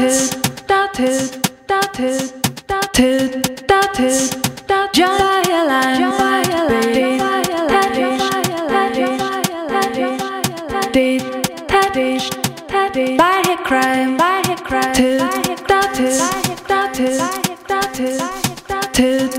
dotted, dotted, dotted, dotted, dotted, dotted, Jaya Jaya by her crime, by her crime, dotted, dotted, dotted, dotted, dotted.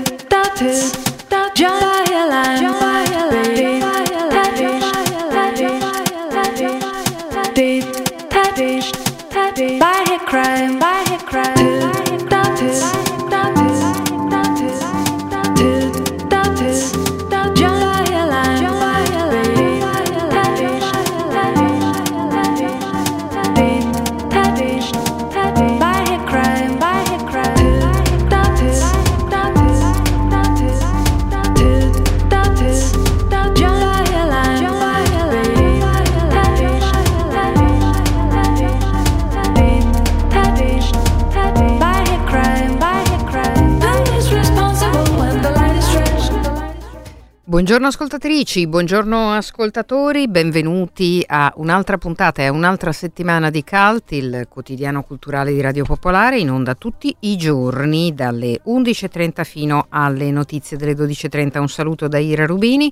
Buongiorno ascoltatrici, buongiorno ascoltatori, benvenuti a un'altra puntata e a un'altra settimana di Cult, il quotidiano culturale di Radio Popolare, in onda tutti i giorni dalle 11.30 fino alle notizie delle 12.30. Un saluto da Ira Rubini.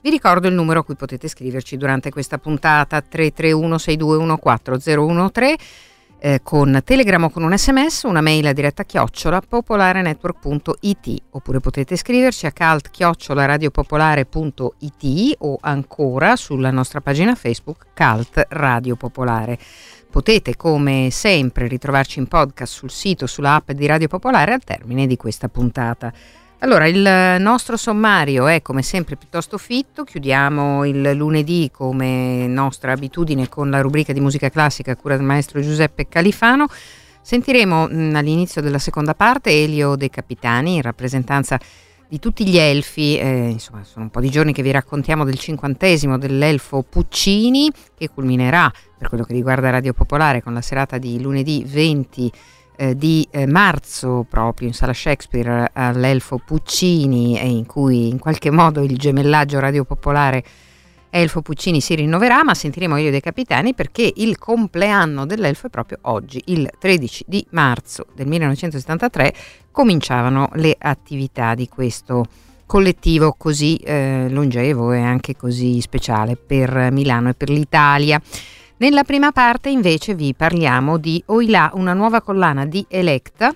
Vi ricordo il numero a cui potete scriverci durante questa puntata 331 6214 eh, con Telegram o con un sms, una mail a diretta chiocciola popolarenetwork.it oppure potete scriverci a cult chiocciolaradiopopolare.it o ancora sulla nostra pagina Facebook Cult Radio Popolare. Potete come sempre ritrovarci in podcast sul sito, sulla app di Radio Popolare al termine di questa puntata. Allora, il nostro sommario è come sempre piuttosto fitto, chiudiamo il lunedì come nostra abitudine con la rubrica di musica classica a cura del maestro Giuseppe Califano. Sentiremo mh, all'inizio della seconda parte Elio De Capitani in rappresentanza di tutti gli elfi, eh, insomma sono un po' di giorni che vi raccontiamo del cinquantesimo dell'elfo Puccini che culminerà per quello che riguarda Radio Popolare con la serata di lunedì 20 eh, di eh, marzo proprio in sala Shakespeare all'Elfo Puccini e in cui in qualche modo il gemellaggio radiopopolare Elfo Puccini si rinnoverà, ma sentiremo io dei capitani perché il compleanno dell'Elfo è proprio oggi, il 13 di marzo del 1973, cominciavano le attività di questo collettivo così eh, longevo e anche così speciale per Milano e per l'Italia. Nella prima parte invece vi parliamo di Oilà, una nuova collana di Electa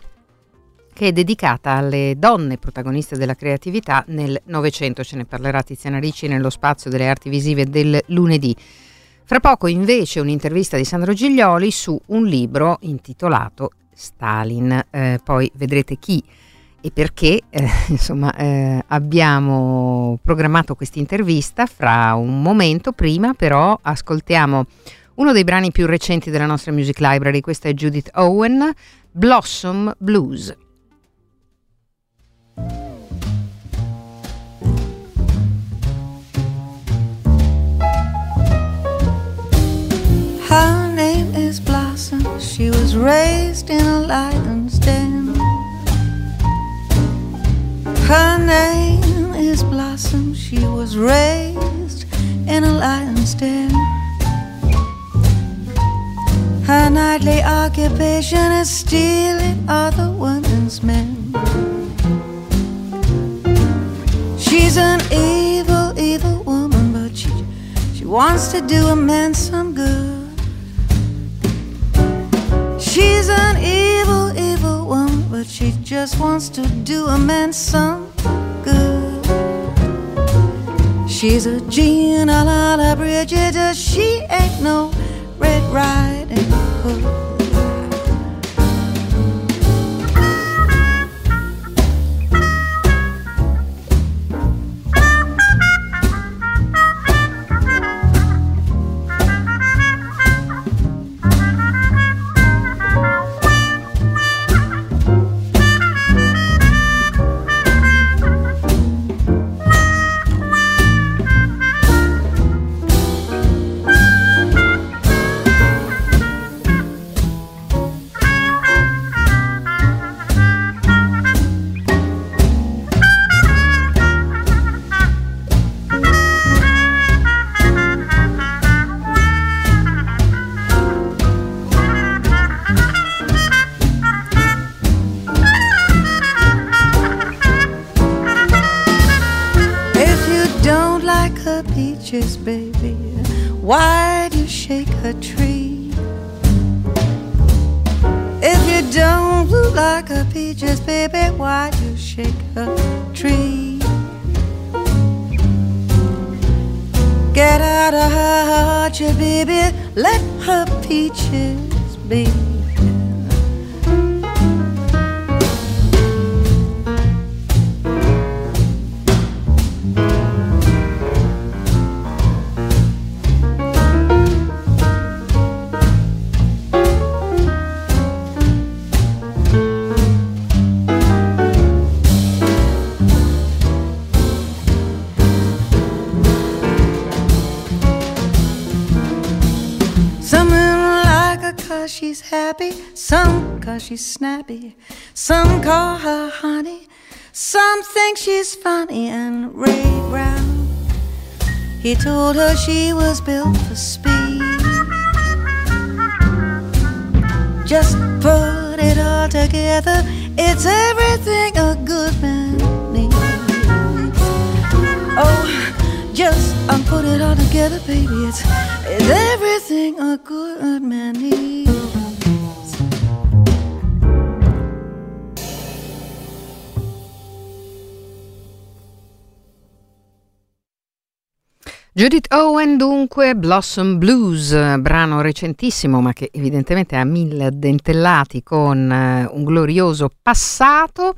che è dedicata alle donne protagoniste della creatività nel Novecento. Ce ne parlerà Tiziana Ricci nello spazio delle arti visive del lunedì. Fra poco invece un'intervista di Sandro Giglioli su un libro intitolato Stalin. Eh, poi vedrete chi e perché eh, insomma, eh, abbiamo programmato questa intervista fra un momento. Prima però ascoltiamo uno dei brani più recenti della nostra music library, questa è Judith Owen, Blossom Blues. Her name is Blossom. She was raised in a lion's den. Her name is Blossom. She was raised in a lion's den. Her nightly occupation is stealing other women's men. She's an evil, evil woman, but she, she wants to do a man some good. She's an evil, evil woman, but she just wants to do a man some good. She's a Gina La La Bridget, she ain't no Red Riding 和。Don't look like a peaches, baby, why'd you shake her tree? Get out of her heart, you baby, let her peaches be. She's snappy, some call her honey, some think she's funny, and Ray Brown, he told her she was built for speed. Just put it all together, it's everything a good man needs. Oh, just um, put it all together, baby, it's, it's everything a good man needs. Judith Owen dunque, Blossom Blues, brano recentissimo ma che evidentemente ha mille addentellati con uh, un glorioso passato,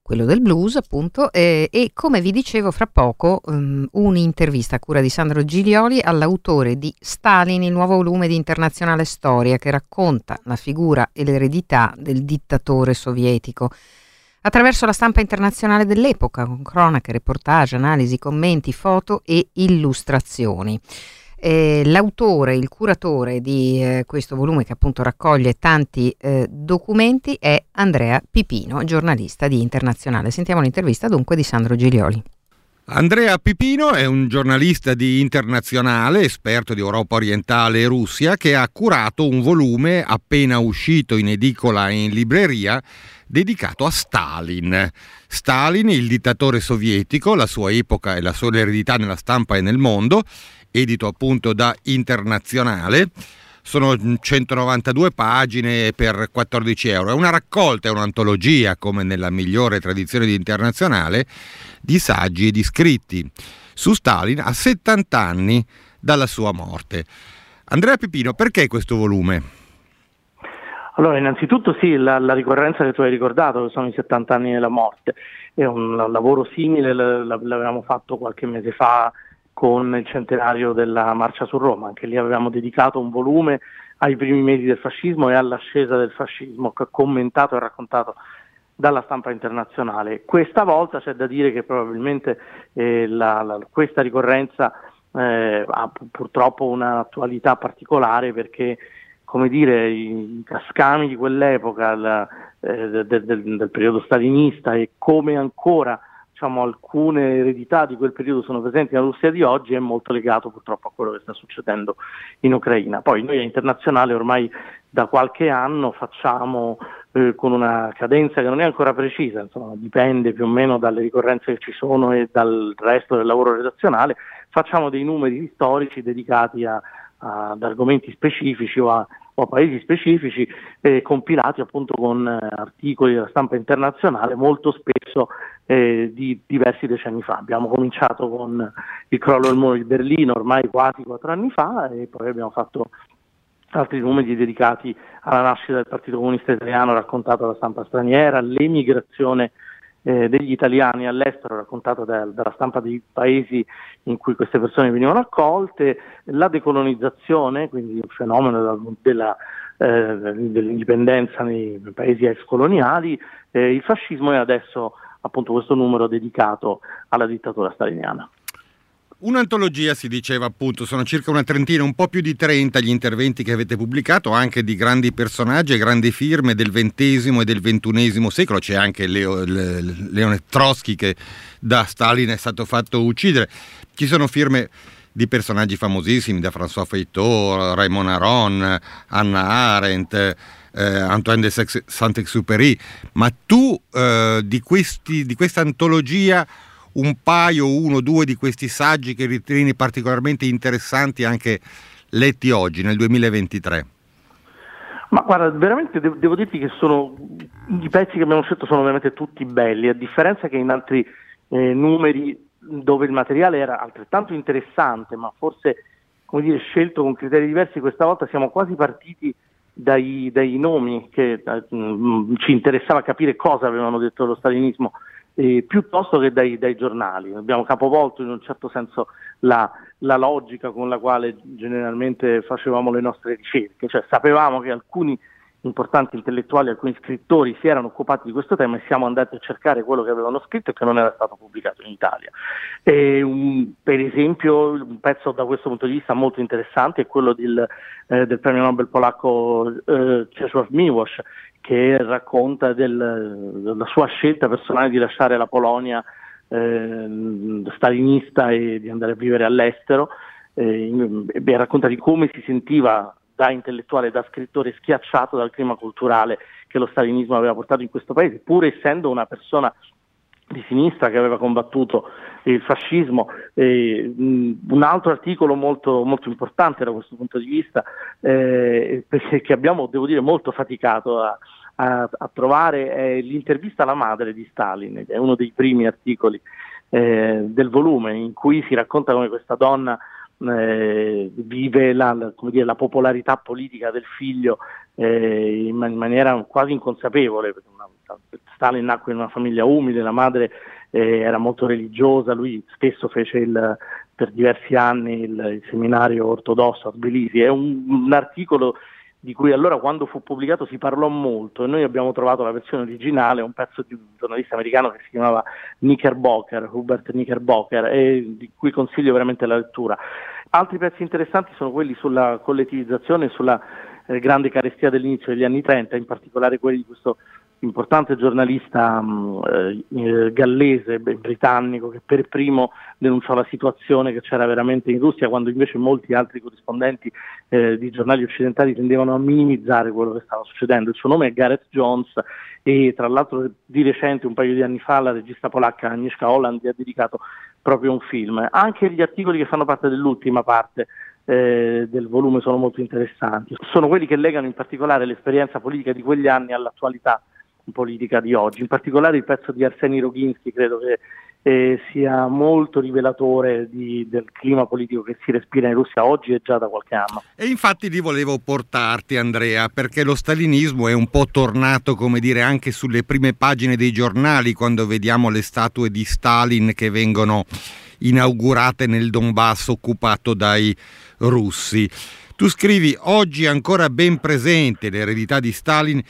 quello del blues appunto, eh, e come vi dicevo fra poco um, un'intervista a cura di Sandro Giglioli all'autore di Stalin, il nuovo volume di Internazionale Storia che racconta la figura e l'eredità del dittatore sovietico attraverso la stampa internazionale dell'epoca, con cronache, reportage, analisi, commenti, foto e illustrazioni. Eh, l'autore, il curatore di eh, questo volume che appunto raccoglie tanti eh, documenti è Andrea Pipino, giornalista di Internazionale. Sentiamo l'intervista dunque di Sandro Giglioli. Andrea Pipino è un giornalista di internazionale, esperto di Europa orientale e Russia, che ha curato un volume appena uscito in edicola e in libreria dedicato a Stalin. Stalin, il dittatore sovietico, la sua epoca e la sua eredità nella stampa e nel mondo, edito appunto da Internazionale. Sono 192 pagine per 14 euro. È una raccolta, è un'antologia, come nella migliore tradizione di internazionale, di saggi e di scritti su Stalin a 70 anni dalla sua morte. Andrea Pipino, perché questo volume? Allora, innanzitutto sì, la, la, ricorrenza che tu hai ricordato, che sono i 70 anni della morte, è un lavoro simile, l'avevamo fatto qualche mese fa con il centenario della Marcia su Roma, anche lì avevamo dedicato un volume ai primi mesi del fascismo e all'ascesa del fascismo, commentato e raccontato dalla stampa internazionale. Questa volta c'è da dire che probabilmente eh, la, la, questa ricorrenza eh, ha purtroppo un'attualità particolare perché come dire, i cascami di quell'epoca, la, eh, del, del, del, periodo stalinista e come ancora diciamo, alcune eredità di quel periodo sono presenti nella Russia di oggi è molto legato purtroppo a quello che sta succedendo in Ucraina. Poi noi a internazionale ormai da qualche anno facciamo eh, con una cadenza che non è ancora precisa, insomma, dipende più o meno dalle ricorrenze che ci sono e dal resto del lavoro redazionale, facciamo dei numeri storici dedicati a, ad argomenti specifici o a, o paesi specifici eh, compilati appunto con eh, articoli della stampa internazionale molto spesso eh, di diversi decenni fa. Abbiamo cominciato con il crollo del muro di Berlino ormai quasi quattro anni fa e poi abbiamo fatto altri numeri dedicati alla nascita del Partito Comunista Italiano raccontato dalla stampa straniera, l'emigrazione eh, degli italiani all'estero raccontato da, dalla stampa dei paesi in cui queste persone venivano accolte, la decolonizzazione, quindi il fenomeno della, della, eh, dell'indipendenza nei paesi ex coloniali, eh, il fascismo e adesso appunto questo numero dedicato alla dittatura staliniana. Un'antologia si diceva appunto, sono circa una trentina, un po' più di 30 gli interventi che avete pubblicato, anche di grandi personaggi e grandi firme del XX e del XXI secolo, c'è anche Leo, Leone Trotsky che da Stalin è stato fatto uccidere, ci sono firme di personaggi famosissimi, da François Feuilletot, Raymond Aron, Anna Arendt, eh, Antoine de Saint-Exupéry, ma tu eh, di, di questa antologia un paio, uno, due di questi saggi che ritieni particolarmente interessanti anche letti oggi, nel 2023? Ma guarda, veramente devo, devo dirti che sono, i pezzi che abbiamo scelto sono veramente tutti belli, a differenza che in altri eh, numeri dove il materiale era altrettanto interessante, ma forse come dire, scelto con criteri diversi, questa volta siamo quasi partiti dai, dai nomi che eh, ci interessava capire cosa avevano detto lo stalinismo, eh, piuttosto che dai, dai, giornali. Abbiamo capovolto in un certo senso la, la, logica con la quale generalmente facevamo le nostre ricerche, cioè sapevamo che alcuni importanti intellettuali, alcuni scrittori si erano occupati di questo tema e siamo andati a cercare quello che avevano scritto e che non era stato pubblicato in Italia. Un, per esempio un pezzo da questo punto di vista molto interessante è quello del, eh, del premio Nobel polacco eh, Czesław Miłosz che racconta del, della sua scelta personale di lasciare la Polonia eh, stalinista e di andare a vivere all'estero. Eh, e racconta di come si sentiva da intellettuale, da scrittore schiacciato dal clima culturale che lo stalinismo aveva portato in questo paese, pur essendo una persona di sinistra che aveva combattuto il fascismo. Eh, un altro articolo molto, molto, importante da questo punto di vista, eh, che abbiamo, devo dire, molto faticato a, a, a, trovare, è l'intervista alla madre di Stalin, è uno dei primi articoli eh, del volume in cui si racconta come questa donna eh, vive la, la, dire, la, popolarità politica del figlio eh, in, man- in, maniera quasi inconsapevole. Una, Stalin nacque in una famiglia umile, la madre eh, era molto religiosa, lui stesso fece il, per diversi anni il, il, seminario ortodosso a Tbilisi. È un, un articolo di cui allora quando fu pubblicato si parlò molto e noi abbiamo trovato la versione originale, un pezzo di un giornalista americano che si chiamava Knickerbocker, Hubert Knickerbocker, e di cui consiglio veramente la lettura. Altri pezzi interessanti sono quelli sulla collettivizzazione e sulla eh, grande carestia dell'inizio degli anni 30, in particolare quelli di questo importante giornalista mm, eh, gallese, britannico, che per primo denunciò la situazione che c'era veramente in Russia, quando invece molti altri corrispondenti eh, di giornali occidentali tendevano a minimizzare quello che stava succedendo. Il suo nome è Gareth Jones e tra l'altro di recente, un paio di anni fa, la regista polacca Agnieszka Holland gli ha dedicato proprio un film. Anche gli articoli che fanno parte dell'ultima parte eh, del volume sono molto interessanti. Sono quelli che legano in particolare l'esperienza politica di quegli anni all'attualità politica di oggi. In particolare il pezzo di Arseni Roginski credo che eh, sia molto rivelatore di, del clima politico che si respira in Russia oggi e già da qualche anno. E infatti li volevo portarti Andrea, perché lo stalinismo è un po' tornato, come dire, anche sulle prime pagine dei giornali quando vediamo le statue di Stalin che vengono inaugurate nel Donbass occupato dai russi. Tu scrivi oggi ancora ben presente l'eredità di Stalin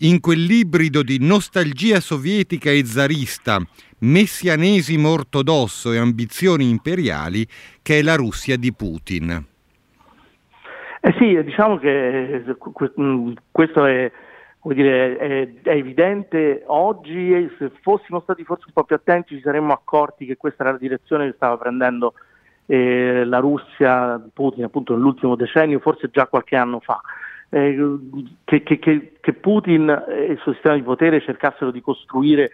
in quell'ibrido di nostalgia sovietica e zarista, messianesimo ortodosso e ambizioni imperiali che è la Russia di Putin. Eh sì, diciamo che mm, questo è, dire, è, è evidente oggi e se fossimo stati forse un po' più attenti ci saremmo accorti che questa era la direzione che stava prendendo eh, la Russia Putin appunto nell'ultimo decennio, forse già qualche anno fa. Eh, che, che, che, Putin e il suo sistema di potere cercassero di costruire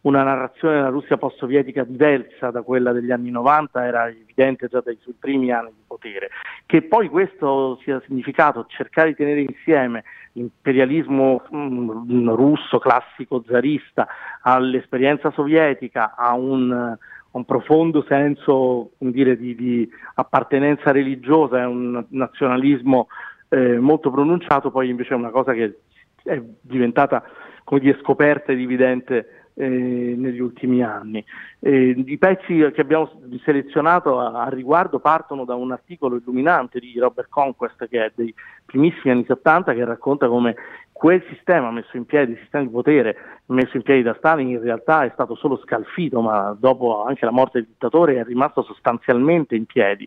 una narrazione della Russia post-sovietica diversa da quella degli anni 90 era evidente già dai suoi primi anni di potere. Che poi questo sia significato cercare di tenere insieme l'imperialismo mm, russo classico zarista all'esperienza sovietica, a un, un profondo senso dire, di, di, appartenenza religiosa e un nazionalismo eh, molto pronunciato, poi invece è una cosa che è diventata come dire, scoperta ed evidente eh, negli ultimi anni. Eh, I pezzi che abbiamo selezionato a, a, riguardo partono da un articolo illuminante di Robert Conquest che è dei primissimi anni 70 che racconta come quel sistema messo in piedi, il sistema di potere messo in piedi da Stalin in realtà è stato solo scalfito, ma dopo anche la morte del dittatore è rimasto sostanzialmente in piedi.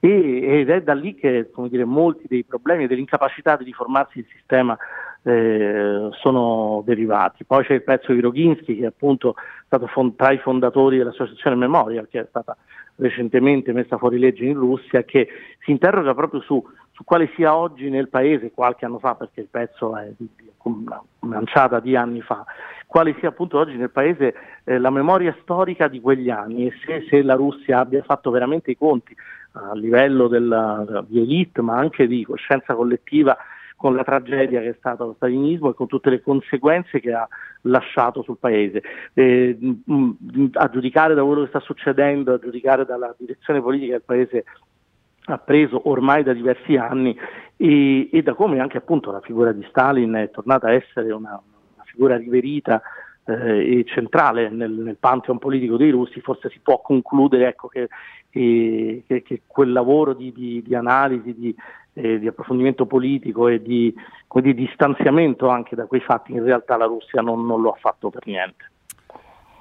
E, ed è da lì che dire, molti dei problemi e dell'incapacità di riformarsi il sistema eh, sono derivati. Poi c'è il pezzo di Roginski che è appunto stato fond- tra i fondatori dell'associazione Memorial che è stata recentemente messa fuori legge in Russia che si interroga proprio su, su quale sia oggi nel paese, qualche anno fa, perché il pezzo è di una manciata di anni fa, quale sia appunto oggi nel paese eh, la memoria storica di quegli anni e se, se, la Russia abbia fatto veramente i conti a livello della, di elite ma anche di coscienza collettiva con la tragedia che è stata lo stalinismo e con tutte le conseguenze che ha lasciato sul paese. Eh, a giudicare da quello che sta succedendo, a giudicare dalla direzione politica del paese ha preso ormai da diversi anni e, e, da come anche appunto la figura di Stalin è tornata a essere una, una figura riverita eh, e centrale nel, nel, pantheon politico dei russi, forse si può concludere ecco, che, che, che, quel lavoro di, di, di analisi, di, eh, di approfondimento politico e di, di, distanziamento anche da quei fatti, in realtà la Russia non, non lo ha fatto per niente.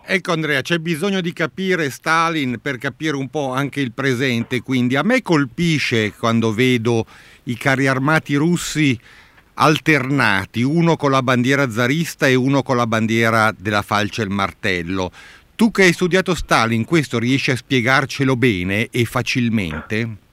Ecco Andrea, c'è bisogno di capire Stalin per capire un po' anche il presente, quindi a me colpisce quando vedo i carri armati russi alternati, uno con la bandiera zarista e uno con la bandiera della falce e il martello. Tu che hai studiato Stalin, questo riesci a spiegarcelo bene e facilmente?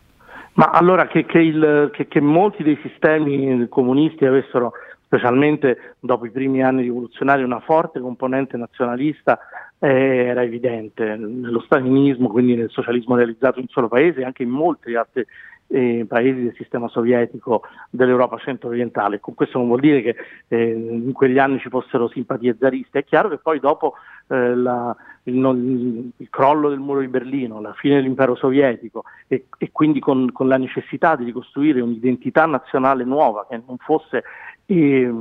Ma allora che, che, il, che, che, molti dei sistemi comunisti avessero, specialmente dopo i primi anni rivoluzionari, una forte componente nazionalista eh, era evidente. Nello stalinismo, quindi nel socialismo realizzato in un solo paese, e anche in molti altri eh, paesi del sistema sovietico dell'Europa centro-orientale. Con questo non vuol dire che eh, in quegli anni ci fossero simpatie zariste. È chiaro che poi dopo eh, la, il, il, crollo del muro di Berlino, la fine dell'impero sovietico e, e quindi con, con, la necessità di ricostruire un'identità nazionale nuova che non fosse eh,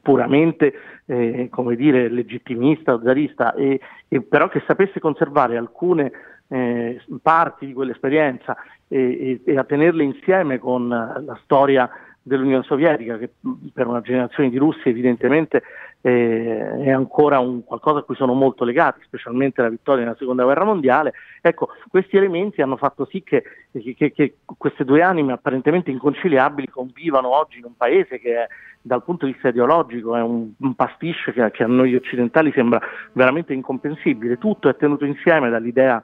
puramente eh, come dire, legittimista o zarista, e, e però che sapesse conservare alcune eh, parti di quell'esperienza e, e, a tenerle insieme con la storia dell'Unione Sovietica, che per una generazione di russi evidentemente eh, è ancora un qualcosa a cui sono molto legati, specialmente la vittoria nella Seconda Guerra Mondiale. Ecco, questi elementi hanno fatto sì che, che, che queste due anime apparentemente inconciliabili convivano oggi in un paese che è, dal punto di vista ideologico è un, un pasticcio che, che a noi occidentali sembra veramente incomprensibile. Tutto è tenuto insieme dall'idea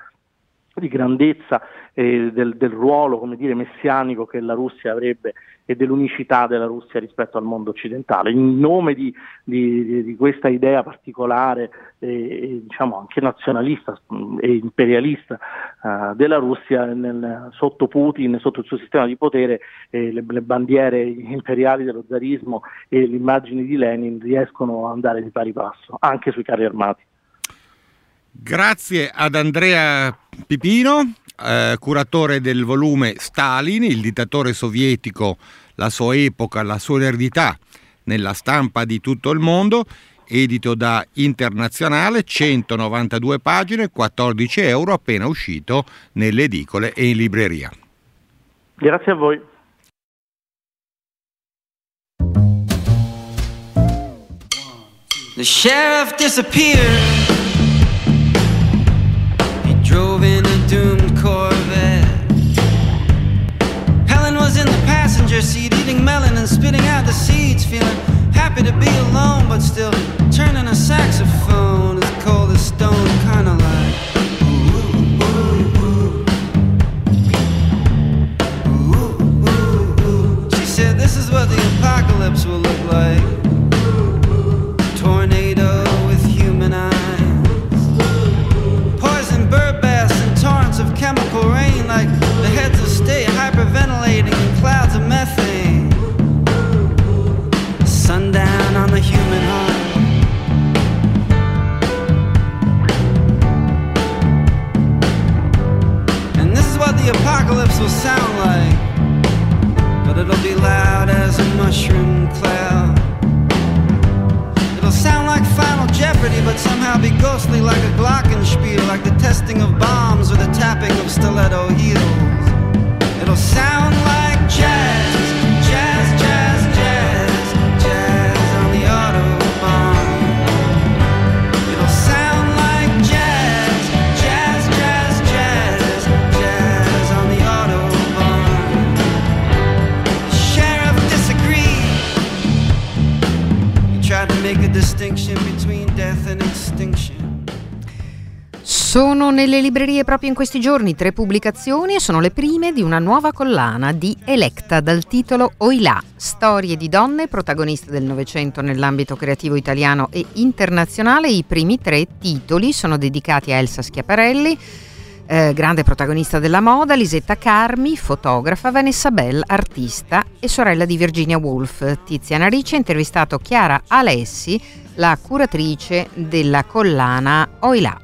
di grandezza eh, del, del, ruolo come dire, messianico che la Russia avrebbe e dell'unicità della Russia rispetto al mondo occidentale. In nome di, di, di questa idea particolare e, diciamo anche nazionalista e imperialista uh, della Russia, nel, sotto Putin, sotto il suo sistema di potere, eh, le, le, bandiere imperiali dello zarismo e le immagini di Lenin riescono ad andare di pari passo, anche sui carri armati. Grazie ad Andrea Pipino, eh, curatore del volume Stalin, il dittatore sovietico, la sua epoca, la sua eredità nella stampa di tutto il mondo, edito da Internazionale, 192 pagine, 14 euro, appena uscito nelle edicole e in libreria. Grazie a voi. The sheriff disappeared. Seat, eating melon and spitting out the seeds, feeling happy to be alone, but still turning a saxophone as cold as stone, kinda like. She said, This is what the apocalypse will will sound like, but it'll be loud as a mushroom cloud. It'll sound like Final Jeopardy, but somehow be ghostly like a glockenspiel, like the testing of bombs or the tapping of stiletto heels. Sono nelle librerie proprio in questi giorni tre pubblicazioni e sono le prime di una nuova collana di Electa dal titolo Oilà, storie di donne protagoniste del Novecento nell'ambito creativo italiano e internazionale. I primi tre titoli sono dedicati a Elsa Schiaparelli, eh, grande protagonista della moda, Lisetta Carmi, fotografa, Vanessa Bell, artista e sorella di Virginia Woolf. Tiziana Ricci ha intervistato Chiara Alessi, la curatrice della collana Oilà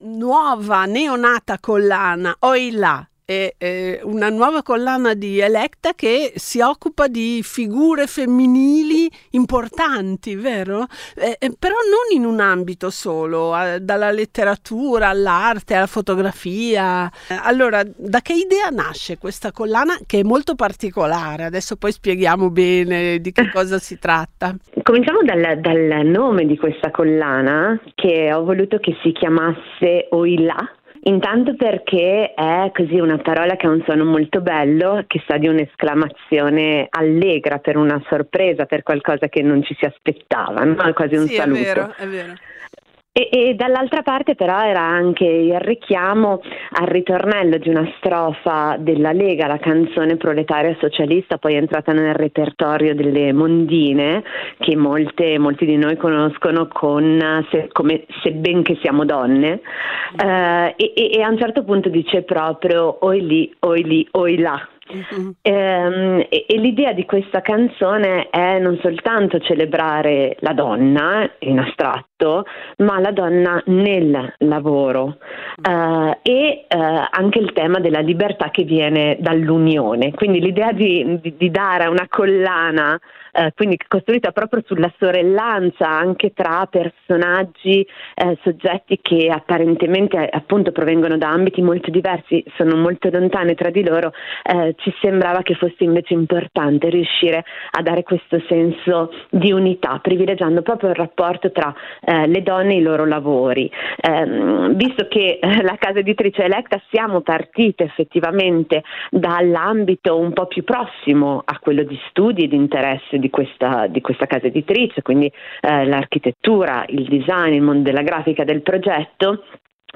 nuova neonata collana Oilà è, è una nuova collana di Electa che si occupa di figure femminili importanti, vero? Eh, eh, però non in un ambito solo, eh, dalla letteratura all'arte, alla fotografia. allora, da che idea nasce questa collana che è molto particolare? Adesso poi spieghiamo bene di che cosa si tratta. Cominciamo dal, dal nome di questa collana che ho voluto che si chiamasse Oilà Intanto perché è così una parola che ha un suono molto bello, che sa di un'esclamazione allegra per una sorpresa, per qualcosa che non ci si aspettava, no? quasi un sì, saluto. È vero, è vero. E, e, dall'altra parte però era anche il richiamo al ritornello di una strofa della Lega, la canzone proletaria socialista, poi entrata nel repertorio delle mondine, che molte, molti di noi conoscono con se, come Sebben siamo donne, eh, e, e, a un certo punto dice proprio oi lì, oi lì, oi là. Mm-hmm. E, e, l'idea di questa canzone è non soltanto celebrare la donna in astratto, ma la donna nel lavoro eh, e eh, anche il tema della libertà che viene dall'unione. Quindi l'idea di, di, di dare una collana eh, quindi costruita proprio sulla sorellanza anche tra personaggi, eh, soggetti che apparentemente appunto provengono da ambiti molto diversi, sono molto lontane tra di loro, eh, ci sembrava che fosse invece importante riuscire a dare questo senso di unità, privilegiando proprio il rapporto tra eh, le donne e i loro lavori. Ehm, visto che eh, la casa editrice Electa siamo partite effettivamente dall'ambito un po' più prossimo a quello di studi e di interesse di questa, di questa casa editrice, quindi eh, l'architettura, il design, il mondo della grafica del progetto.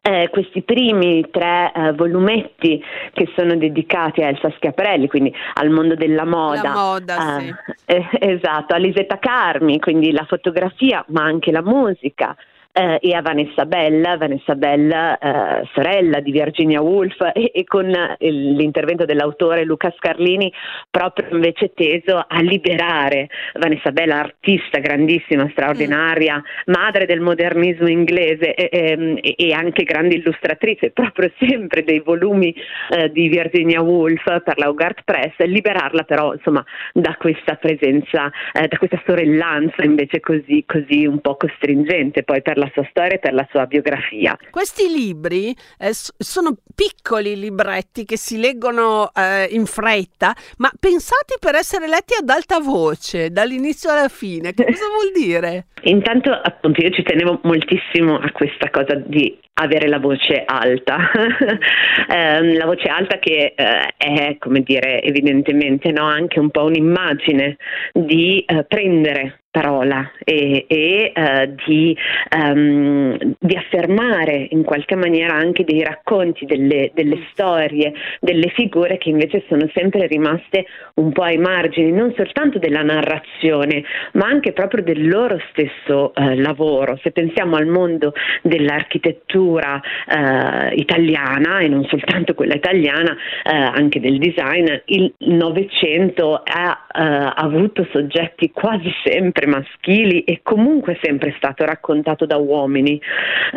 Eh, questi primi tre eh, volumetti che sono dedicati a Elsa Schiaparelli, quindi al mondo della moda, la moda eh, sì. Eh, esatto, a Lisetta Carmi, quindi la fotografia ma anche la musica, eh, e a Vanessa Bella, Vanessa Bella eh, sorella di Virginia Woolf e, e con il, l'intervento dell'autore Luca Scarlini proprio invece teso a liberare Vanessa Bella, artista grandissima, straordinaria, mm. madre del modernismo inglese e, e, e, anche grande illustratrice, proprio sempre dei volumi eh, di Virginia Woolf per la Hogarth Press, liberarla però insomma da questa presenza, eh, da questa sorellanza invece così, così un po' costringente poi per la sua storia e per la sua biografia. Questi libri eh, sono piccoli libretti che si leggono eh, in fretta, ma pensati per essere letti ad alta voce dall'inizio alla fine. Che cosa vuol dire? Intanto, appunto, io ci tenevo moltissimo a questa cosa di avere la voce alta, eh, la voce alta che eh, è, come dire, evidentemente no, anche un po' un'immagine di eh, prendere parola e, e uh, di, um, di, affermare in qualche maniera anche dei racconti, delle, delle, storie, delle figure che invece sono sempre rimaste un po' ai margini, non soltanto della narrazione, ma anche proprio del loro stesso uh, lavoro. Se pensiamo al mondo dell'architettura uh, italiana e non soltanto quella italiana, anche del design, il Novecento ha avuto soggetti quasi sempre maschili e comunque sempre stato raccontato da uomini.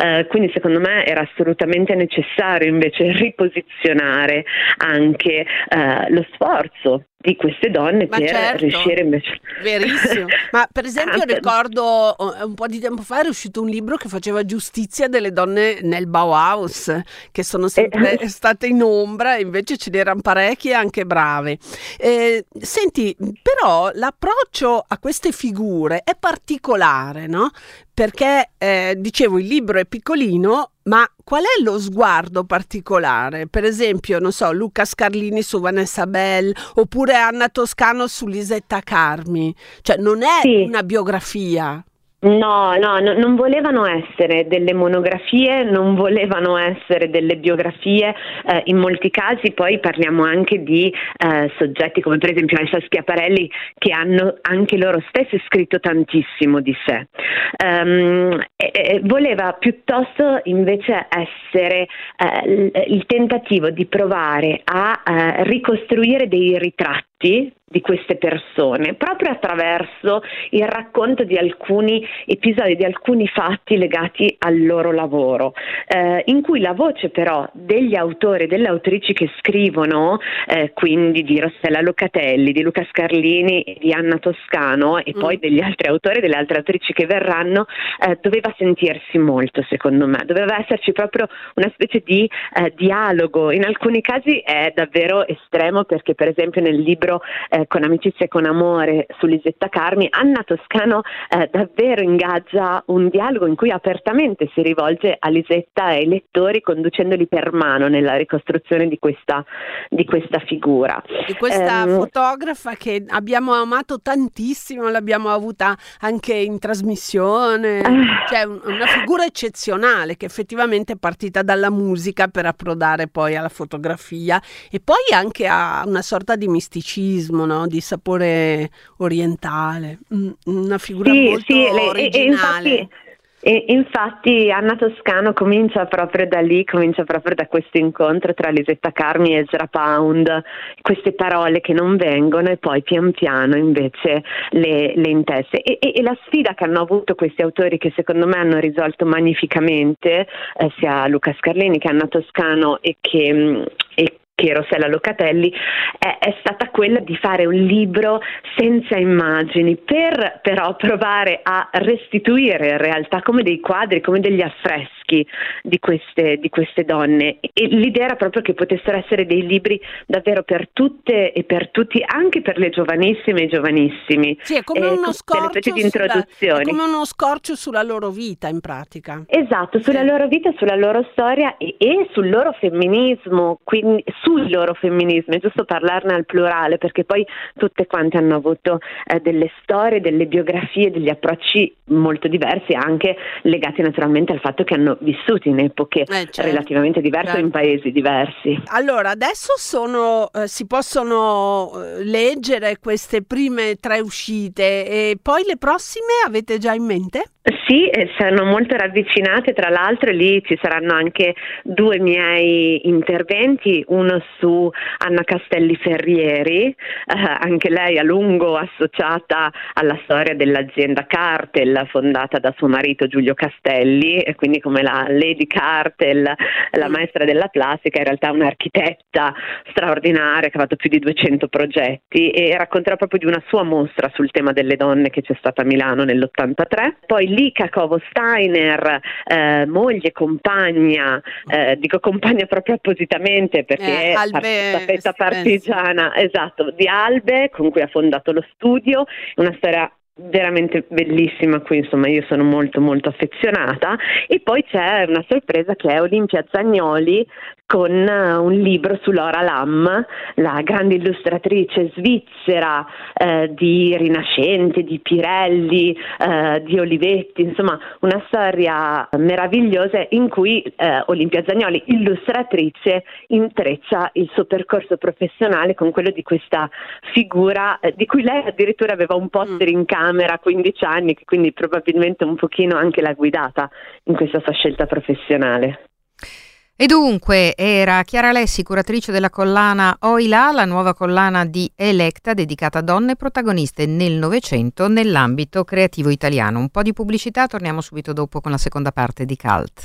Eh, quindi secondo me era assolutamente necessario invece riposizionare anche eh, lo sforzo di queste donne Ma per certo, riuscire invece verissimo ma per esempio ricordo eh, un po' di tempo fa era uscito un libro che faceva giustizia delle donne nel Bauhaus che sono sempre eh. state in ombra invece ce n'erano parecchie anche brave eh, senti però l'approccio a queste figure è particolare no? perché eh, dicevo il libro è piccolino ma qual è lo sguardo particolare? Per esempio, non so, Luca Scarlini su Vanessa Bell oppure Anna Toscano su Lisetta Carmi. Cioè, non è sì. una biografia. No, no, no, non volevano essere delle monografie, non volevano essere delle biografie, eh, in molti casi poi parliamo anche di eh, soggetti come per esempio Elsa Schiaparelli che hanno anche loro stessi scritto tantissimo di sé. Um, e, e voleva piuttosto invece essere eh, il tentativo di provare a eh, ricostruire dei ritratti di queste persone, proprio attraverso il racconto di alcuni episodi, di alcuni fatti legati al loro lavoro, eh, in cui la voce però degli autori e delle autrici che scrivono, eh, quindi di Rossella Locatelli, di Luca Scarlini di Anna Toscano e mm. poi degli altri autori e delle altre autrici che verranno, eh, doveva sentirsi molto secondo me, doveva esserci proprio una specie di eh, dialogo, in alcuni casi è davvero estremo perché per esempio nel libro eh, con amicizia e con amore su Lisetta Carmi, Anna Toscano eh, davvero ingaggia un dialogo in cui apertamente si rivolge a Lisetta e ai lettori conducendoli per mano nella ricostruzione di questa, di questa figura. Di questa um, fotografa che abbiamo amato tantissimo, l'abbiamo avuta anche in trasmissione, uh, cioè una figura eccezionale che effettivamente è partita dalla musica per approdare poi alla fotografia e poi anche a una sorta di misticismo, no? di sapore orientale, una figura sì, molto sì, originale. E, infatti, e infatti Anna Toscano comincia proprio da lì, comincia proprio da questo incontro tra Lisetta Carmi e Ezra Pound, queste parole che non vengono e poi pian piano invece le, le intesse. E, e, e, la sfida che hanno avuto questi autori che secondo me hanno risolto magnificamente, eh, sia Luca Scarlini che Anna Toscano e che, mm, e che Rossella Locatelli, è, è, stata quella di fare un libro senza immagini, per però provare a restituire in realtà come dei quadri, come degli affreschi di queste, di queste donne. E l'idea era proprio che potessero essere dei libri davvero per tutte e per tutti, anche per le giovanissime e giovanissimi. Sì, è come, uno, scorcio sulla, è come uno scorcio sulla loro vita in pratica. Esatto, sulla sì. loro vita, sulla loro storia e, e sul loro femminismo, quindi sul loro femminismo, è giusto parlarne al plurale perché poi tutte quante hanno avuto eh, delle storie, delle biografie, degli approcci molto diversi anche legati naturalmente al fatto che hanno vissuto in epoche eh, certo. relativamente diverse certo. in paesi diversi. Allora, adesso sono, eh, si possono eh, leggere queste prime tre uscite e poi le prossime avete già in mente? Sì, sono molto ravvicinate, tra l'altro lì ci saranno anche due miei interventi, uno su Anna Castelli Ferrieri, eh, anche lei a lungo associata alla storia dell'azienda Cartel fondata da suo marito Giulio Castelli, e quindi come la Lady Cartel, la maestra della plastica, in realtà un'architetta straordinaria che ha fatto più di 200 progetti e racconterà proprio di una sua mostra sul tema delle donne che c'è stata a Milano nell'83. Poi Lika Kovo Steiner, eh, moglie, compagna, eh, dico compagna proprio appositamente perché eh, è staffetta partigiana, esatto, di Albe con cui ha fondato lo studio, una storia veramente bellissima qui insomma io sono molto molto affezionata. E poi c'è una sorpresa che è Olimpia Zagnoli con eh, un libro su Laura Lam, la grande illustratrice svizzera eh, di Rinascente, di Pirelli, eh, di Olivetti, insomma una storia meravigliosa in cui eh, Olimpia Zagnoli, illustratrice, intreccia il suo percorso professionale con quello di questa figura eh, di cui lei addirittura aveva un poster in camera a 15 anni, quindi probabilmente un pochino anche l'ha guidata in questa sua scelta professionale. E dunque era Chiara Lessi, curatrice della collana Oila, la nuova collana di Electa dedicata a donne protagoniste nel Novecento nell'ambito creativo italiano. Un po' di pubblicità, torniamo subito dopo con la seconda parte di Cult.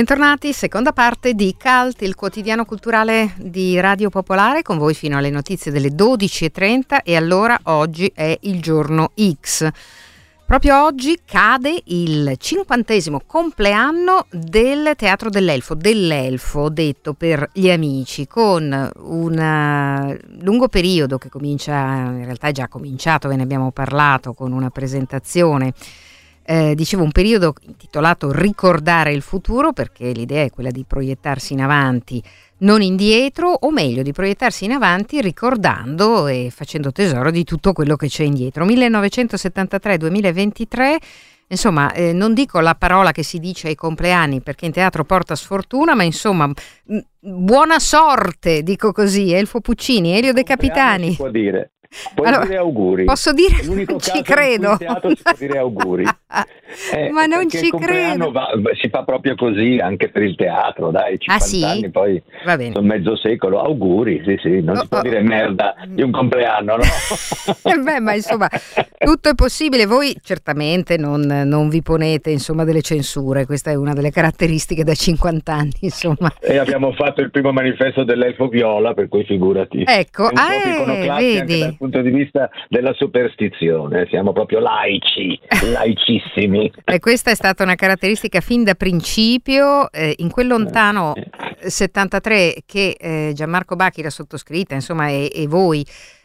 Bentornati, seconda parte di Cult, il quotidiano culturale di Radio Popolare, con voi fino alle notizie delle 12.30 e allora oggi è il giorno X. Proprio oggi cade il cinquantesimo compleanno del Teatro dell'Elfo, dell'Elfo detto per gli amici, con un eh, lungo periodo che comincia, in realtà è già cominciato, ve ne abbiamo parlato, con una presentazione eh, dicevo un periodo intitolato Ricordare il futuro perché l'idea è quella di proiettarsi in avanti, non indietro, o meglio di proiettarsi in avanti ricordando e facendo tesoro di tutto quello che c'è indietro. 1973-2023 Insomma, eh, non dico la parola che si dice ai compleanni perché in teatro porta sfortuna, ma insomma, buona sorte, dico così, Elfo Puccini, Elio De Capitani. Si può dire. Puoi allora, dire auguri. Posso dire? non ci credo. teatro si può dire auguri. Eh, Ma non ci credo. Va, si fa proprio così anche per il teatro, dai, 50 ah, sì? anni poi sono mezzo secolo. Auguri, sì, sì, non oh, si può oh. dire merda di un compleanno, no? Eh, beh, ma insomma, tutto è possibile. Voi certamente non, non, vi ponete insomma delle censure, questa è una delle caratteristiche da 50 anni, insomma. E abbiamo fatto il primo manifesto dell'Elfo Viola, per cui figurati. Ecco, ah, vedi punto di vista della superstizione, siamo proprio laici, laicissimi. E questa è stata una caratteristica fin da principio, eh, in quel lontano 73 che eh, Gianmarco Bacchi l'ha sottoscritta, insomma, e, e voi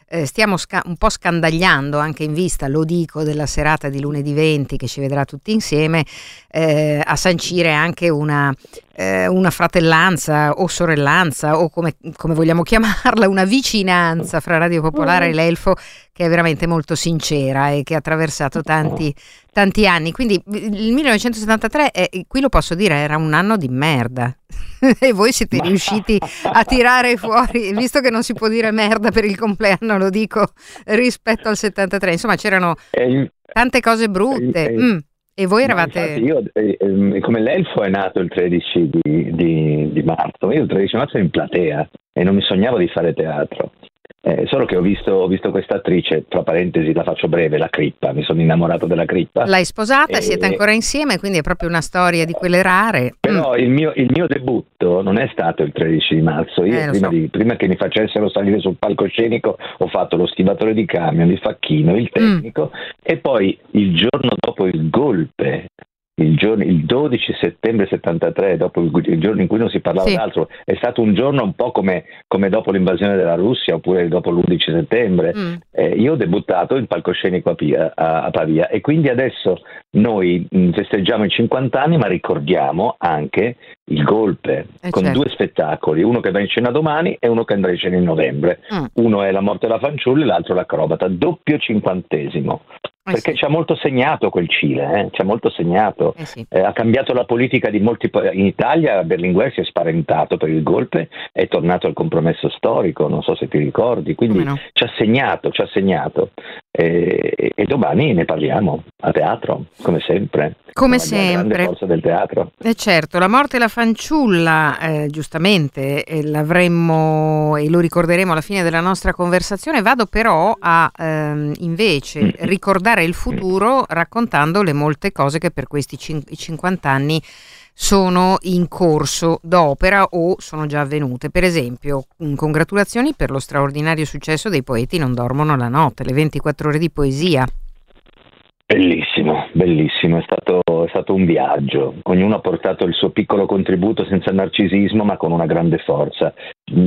eh, stiamo sca- un po' scandagliando anche in vista, lo dico, della serata di lunedì 20 che ci vedrà tutti insieme, eh, a sancire anche una, eh, una, fratellanza o sorellanza o come, come, vogliamo chiamarla, una vicinanza fra Radio Popolare e l'Elfo che è veramente molto sincera e che ha attraversato tanti, tanti anni. Quindi il 1973, è, qui lo posso dire, era un anno di merda. e voi siete riusciti a tirare fuori, visto che non si può dire merda per il compleanno, lo dico rispetto al 73. Insomma, c'erano tante cose brutte. Mm. E voi eravate... io, eh, ehm, come l'elfo è nato il 13 di, di, di marzo, io il 13 marzo ero in platea e non mi sognavo di fare teatro. Eh, solo che ho visto, ho visto questa attrice, tra parentesi la faccio breve, la Crippa, mi sono innamorato della Crippa. L'hai sposata, e... siete ancora insieme, quindi è proprio una storia di quelle rare. Però mm. il, mio, il, mio, debutto non è stato il 13 di marzo, io eh, prima, so. di, prima, che mi facessero salire sul palcoscenico ho fatto lo schivatore di camion, il facchino, il mm. tecnico mm. e poi il giorno dopo il golpe il, giorno, il 12 settembre 73, dopo il, il, giorno in cui non si parlava sì. d'altro, è stato un giorno un po' come, come, dopo l'invasione della Russia oppure dopo l'11 settembre. Mm. Eh, io ho debuttato in palcoscenico a, Pia, a, a, Pavia e quindi adesso noi mh, festeggiamo i 50 anni ma ricordiamo anche il golpe eh con certo. due spettacoli, uno che va in scena domani e uno che andrà in scena in novembre. Mm. Uno è La morte della fanciulla e l'altro l'acrobata, doppio cinquantesimo. Eh perché sì. ci ha molto segnato quel Cile, eh? ci ha molto segnato. Eh sì. eh, ha cambiato la politica di molti paesi. In Italia Berlinguer si è spaventato per il golpe, è tornato al compromesso storico, non so se ti ricordi, quindi no? ci ha segnato, ci ha segnato. E, e, domani ne parliamo a teatro, come sempre. Come sempre. La forza del teatro. Eh certo, la morte e la fanciulla, eh, giustamente, eh, l'avremmo e lo ricorderemo alla fine della nostra conversazione. Vado però a ehm, invece mm. ricordare il futuro raccontando le molte cose che per questi cin- 50 anni sono in corso d'opera o sono già avvenute. Per esempio, congratulazioni per lo straordinario successo dei poeti Non dormono la notte, le 24 ore di poesia. Bellissimo, bellissimo, è stato, è stato, un viaggio, ognuno ha portato il suo piccolo contributo senza narcisismo ma con una grande forza.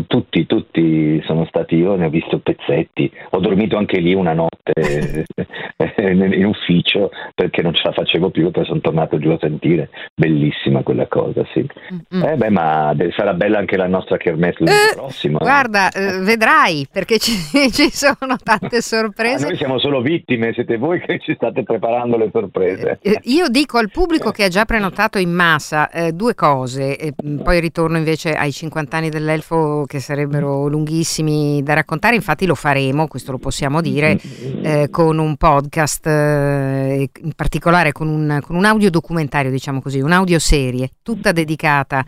Tutti, tutti sono stati, io ne ho visto pezzetti, ho dormito anche lì una notte in ufficio perché non ce la facevo più, poi sono tornato giù a sentire, bellissima quella cosa, sì. Mm-hmm. Eh beh, ma sarà bella anche la nostra kermesse l'anno eh, prossimo. Eh. Guarda, eh, vedrai perché ci, ci, sono tante sorprese. Ah, noi siamo solo vittime, siete voi che ci state preparando le sorprese. Eh, io dico al pubblico che ha già prenotato in massa eh, due cose, poi ritorno invece ai 50 anni dell'elfo che sarebbero lunghissimi da raccontare, infatti lo faremo, questo lo possiamo dire, eh, con un podcast, eh, in particolare con un, con un audio documentario, diciamo così, un'audioserie tutta dedicata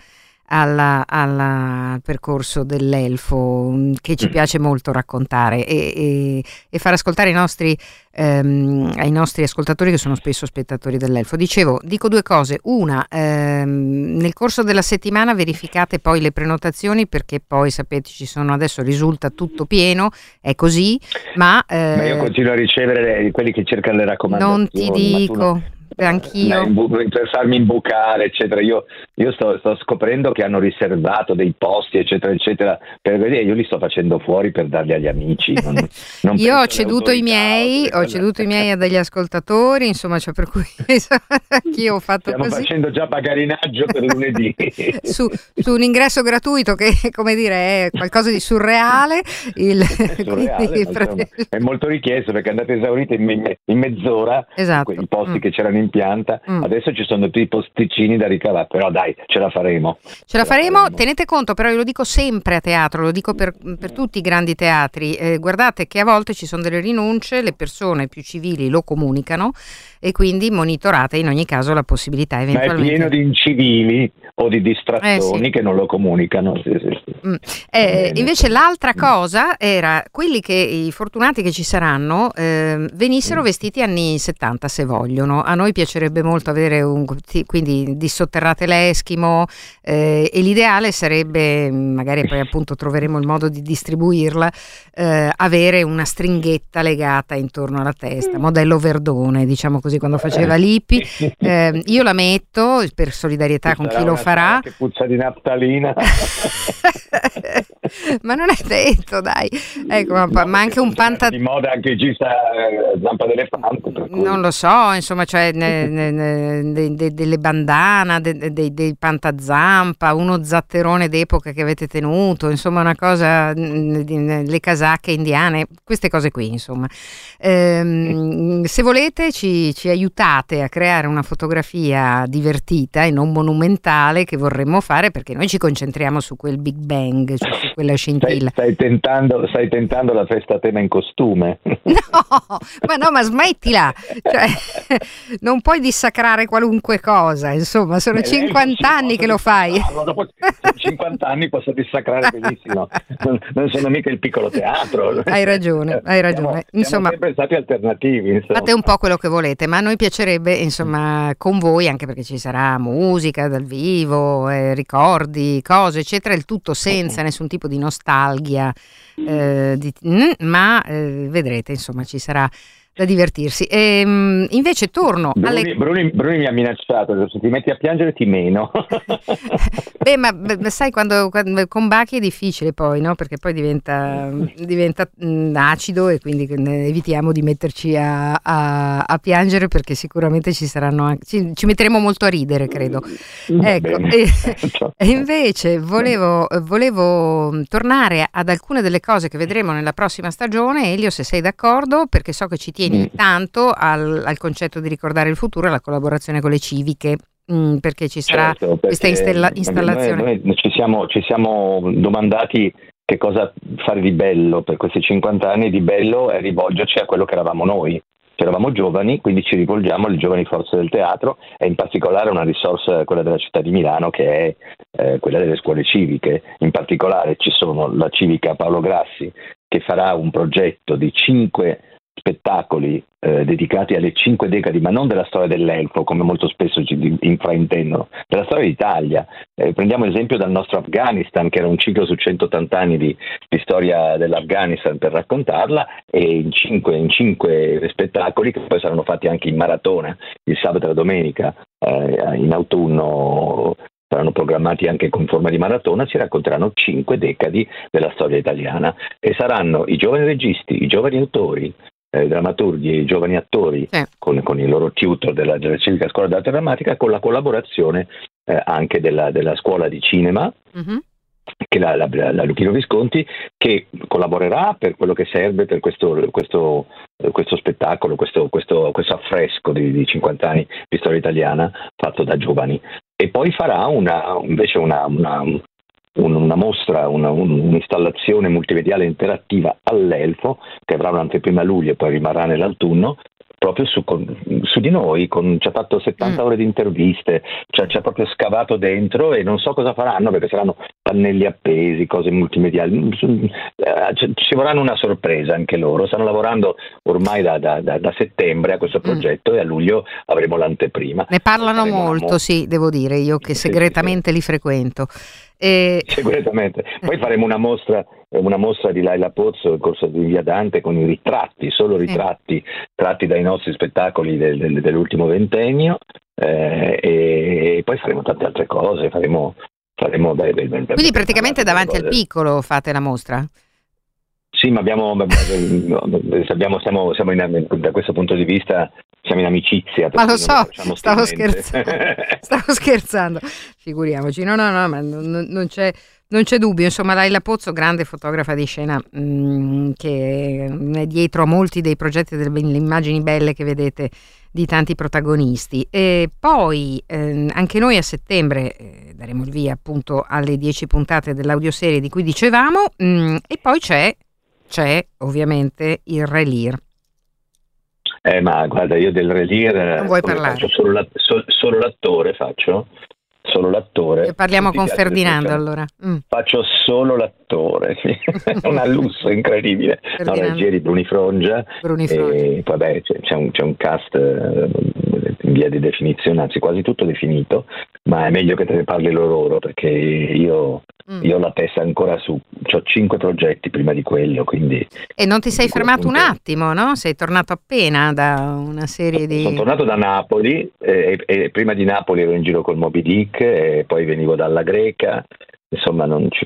alla, alla, al percorso dell'elfo mm, che ci mm. piace molto raccontare e, e, e far ascoltare i nostri, ehm, ai nostri ascoltatori che sono spesso spettatori dell'elfo. Dicevo, dico due cose. Una, ehm, nel corso della settimana verificate poi le prenotazioni perché poi sapete ci sono adesso risulta tutto pieno, è così, ma... Eh, ma io continuo a ricevere quelli che cercano le raccomandazioni. Non ti dico anch'io. per farmi imbucare, eccetera. Io, io sto, sto, scoprendo che hanno riservato dei posti, eccetera, eccetera, per vedere. Io li sto facendo fuori per darli agli amici. Non, non io ho ceduto i miei, ho ceduto i miei a degli ascoltatori, insomma, cioè per cui anch'io ho fatto Stiamo così. facendo già pagarinaggio per lunedì. su, su, un ingresso gratuito che, come dire, è qualcosa di surreale. Il, è, surreale insomma, è molto richiesto perché andate esaurite in, in mezz'ora esatto. i posti mm. che c'erano in pianta, mm. adesso ci sono tutti i posticini da ricavare, però dai, ce la faremo. Ce la faremo, faremo. tenete conto, però io lo dico sempre a teatro, lo dico per, per tutti i grandi teatri, eh, guardate che a volte ci sono delle rinunce, le persone più civili lo comunicano e quindi monitorate in ogni caso la possibilità eventualmente. Ma è pieno di incivili o di distrazioni eh, sì. che non lo comunicano. Sì, sì. Eh, invece l'altra cosa era quelli che i fortunati che ci saranno eh, venissero mm. vestiti anni 70 se vogliono. A noi piacerebbe molto avere un quindi dissotterrate l'Eschimo eh, e l'ideale sarebbe, magari poi appunto troveremo il modo di distribuirla, eh, avere una stringhetta legata intorno alla testa, mm. modello Verdone, diciamo così, quando faceva l'IPI. Eh, io la metto per solidarietà con chi lo farà. Che puzza di naftalina. ma non è detto, dai. Ecco, ma, no, ma anche un panta... Di moda anche ci sta eh, zampa d'elefante. Cui... Non lo so, insomma, cioè ne, ne, ne, de, de, delle bandana, dei de, de pantazampa, uno zatterone d'epoca che avete tenuto, insomma, una cosa, le casacche indiane, queste cose qui, insomma. Ehm, se volete ci, ci aiutate a creare una fotografia divertita e non monumentale che vorremmo fare perché noi ci concentriamo su quel Big Bang, cioè su quella scintilla. Stai, stai, tentando, stai tentando, la festa a tema in costume? No, ma no, ma smettila! Cioè, non puoi dissacrare qualunque cosa, insomma, sono Beh, 50 anni che lo fai. No, dopo 50 anni posso dissacrare benissimo, non, non, sono mica il piccolo teatro. Hai ragione, hai ragione. Siamo, insomma, siamo sempre stati alternativi. Insomma. Fate un po' quello che volete, ma a noi piacerebbe, insomma, con voi, anche perché ci sarà musica dal vivo, eh, ricordi, cose, eccetera, il tutto senza nessun tipo di nostalgia, eh, di, mm, ma eh, vedrete, insomma, ci sarà da divertirsi. E, ehm, invece torno Bruni, alle... Bruni, Bruni, mi ha minacciato, se ti metti a piangere ti meno. Beh, ma beh, sai, quando, quando, con Bachi è difficile poi, no? Perché poi diventa, diventa mh, mm, acido e quindi evitiamo di metterci a, a, a, piangere perché sicuramente ci saranno anche... Ci, ci metteremo molto a ridere, credo. Ecco, e, e, invece volevo, volevo tornare ad alcune delle cose che vedremo nella prossima stagione, Elio, se sei d'accordo, perché so che ci tieni mm. tanto al, al, concetto di ricordare il futuro e alla collaborazione con le civiche. Mm, perché ci sarà certo, questa installa- installazione. Noi, noi ci, siamo, ci siamo domandati che cosa fare di bello per questi 50 anni di bello è rivolgerci a quello che eravamo noi. Eravamo giovani, quindi ci rivolgiamo alle giovani forze del teatro e in particolare una risorsa, quella della città di Milano, che è eh, quella delle scuole civiche. In particolare ci sono la civica Paolo Grassi che farà un progetto di cinque spettacoli eh, dedicati alle cinque decadi, ma non della storia dell'elfo, come molto spesso ci infraintendono, della storia d'Italia. Eh, prendiamo esempio dal nostro Afghanistan, che era un ciclo su 180 anni di, di storia dell'Afghanistan per raccontarla, e in cinque, in cinque, spettacoli che poi saranno fatti anche in maratona, il sabato e la domenica, eh, in autunno saranno programmati anche con forma di maratona, si racconteranno cinque decadi della storia italiana e saranno i giovani registi, i giovani autori, eh, drammaturghi e giovani attori eh. con, con, i loro tutor della, della Civica Scuola d'Arte Drammatica con la collaborazione eh, anche della, della, scuola di cinema mm-hmm. che la, la, la, Luchino Visconti che collaborerà per quello che serve per questo, questo, questo spettacolo, questo, questo, questo affresco di, di, 50 anni di storia italiana fatto da giovani e poi farà una, invece una, una, una mostra, una, un'installazione multimediale interattiva all'Elfo che avrà un'anteprima a luglio e poi rimarrà nell'autunno proprio su, con, su, di noi, con, ci ha fatto 70 mm. ore di interviste, cioè, ci ha proprio scavato dentro e non so cosa faranno perché saranno pannelli appesi, cose multimediali, eh, ci vorranno una sorpresa anche loro, stanno lavorando ormai da, da, da, da settembre a questo mm. progetto mm. e a luglio avremo l'anteprima. Ne parlano molto, sì, devo dire, io che segretamente sì, sì. li frequento. E... Segretamente. Poi faremo una mostra, una mostra di Laila Pozzo, il corso di Via Dante, con i ritratti, solo ritratti tratti dai nostri spettacoli del, del, dell'ultimo ventennio. Eh, e poi faremo tante altre cose. Faremo, faremo beh, beh, beh, Quindi praticamente davanti al piccolo fate la mostra? Sì, ma abbiamo, abbiamo siamo, siamo in, da questo punto di vista siamo in amicizia. Ma lo so, stavo scherzando. stavo scherzando, figuriamoci. No, no, no, ma non, non, c'è, non c'è, dubbio. Insomma, Laila Pozzo, grande fotografa di scena, mh, mm, che è dietro a molti dei progetti delle immagini belle che vedete di tanti protagonisti. E poi eh, anche noi a settembre eh, daremo il via appunto alle 10 puntate dell'audioserie di cui dicevamo. Mh, mm, e poi c'è, c'è ovviamente il Relir eh, ma guarda, io del Relire non vuoi parlare. faccio solo, la, so, solo, l'attore, faccio solo l'attore. E parliamo con Ferdinando allora. Mm. Faccio solo l'attore, sì. è un lusso incredibile. No, regia di Bruni Frongia. Bruni Frongia. E beh, c'è, c'è, un, c'è un cast eh, in via di definizione, anzi quasi tutto definito, ma è meglio che te ne parli loro perché io Mm. Io ho la testa ancora su, ho cinque progetti prima di quello, quindi... E non ti sei fermato un attimo, no? Sei tornato appena da una serie di... Sono tornato da Napoli e, e prima di Napoli ero in giro col Moby Dick e poi venivo dalla Greca, insomma non ci,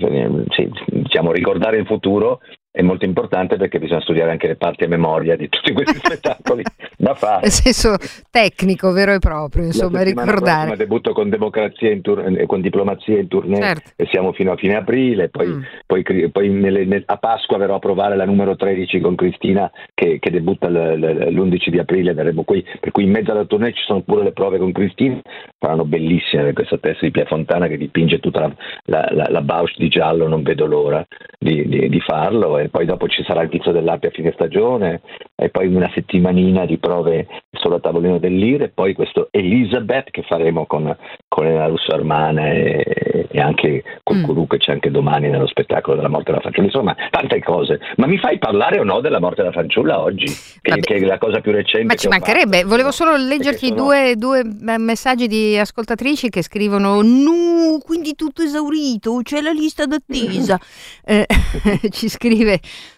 sì, diciamo ricordare il futuro è molto importante perché bisogna studiare anche le parti a memoria di tutti questi spettacoli da fare. Nel senso tecnico, vero e proprio, insomma, ricordare. Ma debutto con democrazia in tour- eh, con diplomazia in tournée certo. e siamo fino a fine aprile, poi, mm. poi, poi nelle, nel, a Pasqua verrò a provare la numero 13 con Cristina che, che debutta l, l, l'11 di aprile, verremo qui, per cui in mezzo alla tournée ci sono pure le prove con Cristina, saranno bellissime questa testa di Pia Fontana che dipinge tutta la, la, la, la Bausch di giallo, non vedo l'ora di, di, di farlo e poi dopo ci sarà il pizzo dell'Appia a fine stagione e poi una settimanina di prove solo a tavolino dell'Ire e poi questo Elizabeth che faremo con, con Elena Russo Armana e, e, anche con mm. che c'è anche domani nello spettacolo della morte della fanciulla. Insomma tante cose. Ma mi fai parlare o no della morte della fanciulla oggi? Che, che è la cosa più recente ma ci mancherebbe fatto. volevo solo leggerti sono... due, due, messaggi di ascoltatrici che scrivono no quindi tutto esaurito c'è la lista d'attesa. Eh, ci scrive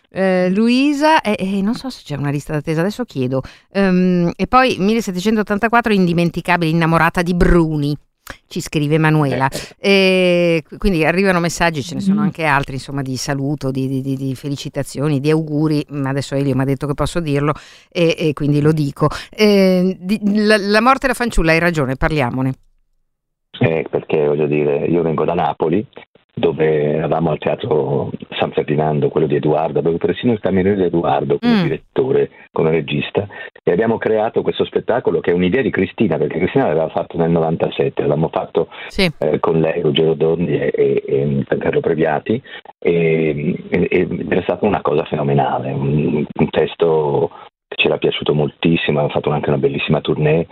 Eh, Luisa, e eh, non so se c'è una lista d'attesa, adesso chiedo. Um, e poi 1784, indimenticabile, innamorata di Bruni ci scrive Emanuela. E quindi arrivano messaggi, ce ne sono mm. anche altri, insomma, di saluto, di, di, di felicitazioni, di auguri, ma adesso Elio mi ha detto che posso dirlo e, e quindi lo dico. Eh, di, la, la, morte della fanciulla, hai ragione, parliamone. Eh, perché voglio dire, io vengo da Napoli dove eravamo al teatro San Ferdinando, quello di Edoardo, avevo persino il cameriere di Edoardo come mm. direttore, come regista, e abbiamo creato questo spettacolo che è un'idea di Cristina, perché Cristina l'aveva fatto nel 97, l'abbiamo fatto sì. eh, con lei, Ruggero Dondi e, e, e Carlo Previati, e, ed è stata una cosa fenomenale, un, un testo che ci era piaciuto moltissimo, abbiamo fatto anche una bellissima tournée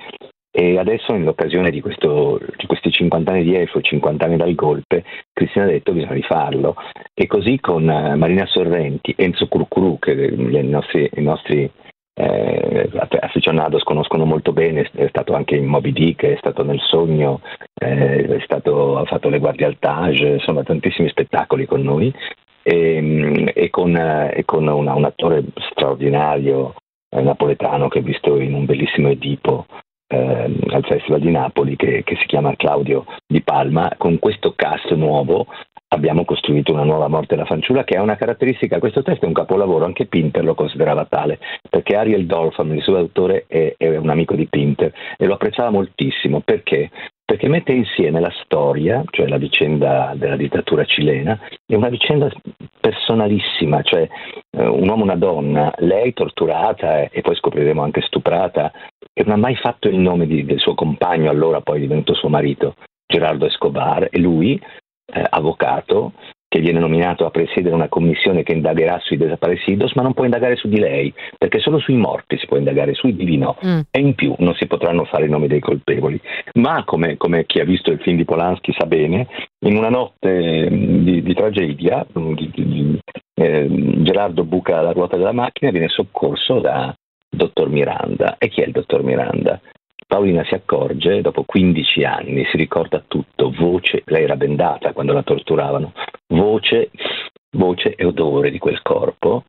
e adesso, in occasione di, questo, di, questi 50 anni di EFO, 50 anni dal golpe, Cristina ha detto che bisogna rifarlo. E così con eh, Marina Sorrenti, Enzo Curcuru, che i nostri, i nostri eh, aficionados conoscono molto bene, è stato anche in Moby Dick, è stato nel Sogno, eh, stato, ha fatto le guardie al Tage, insomma tantissimi spettacoli con noi e, e con, e con una, un attore straordinario eh, napoletano che ho visto in un bellissimo Edipo eh, al Festival di Napoli che, che, si chiama Claudio Di Palma. Con questo cast nuovo abbiamo costruito una nuova morte della fanciulla che ha una caratteristica, questo testo è un capolavoro, anche Pinter lo considerava tale, perché Ariel Dolpham, il suo autore, è, è un amico di Pinter e lo apprezzava moltissimo. Perché perché mette insieme la storia, cioè la vicenda della dittatura cilena, e una vicenda personalissima, cioè eh, un uomo e una donna, lei torturata e poi scopriremo anche stuprata, e non ha mai fatto il nome di, del suo compagno, allora poi divenuto suo marito, Gerardo Escobar, e lui, eh, avvocato, che viene nominato a presiedere una commissione che indagherà sui desaparecidos, ma non può indagare su di lei, perché solo sui morti si può indagare, sui vivi no. Mm. E in più non si potranno fare i nomi dei colpevoli. Ma come, come chi ha visto il film di Polanski sa bene, in una notte mm, di, di tragedia, mm, di, di, eh, Gerardo buca la ruota della macchina e viene soccorso da dottor Miranda. E chi è il dottor Miranda? Paolina si accorge, dopo 15 anni, si ricorda tutto, voce, lei era bendata quando la torturavano, voce, voce e odore di quel corpo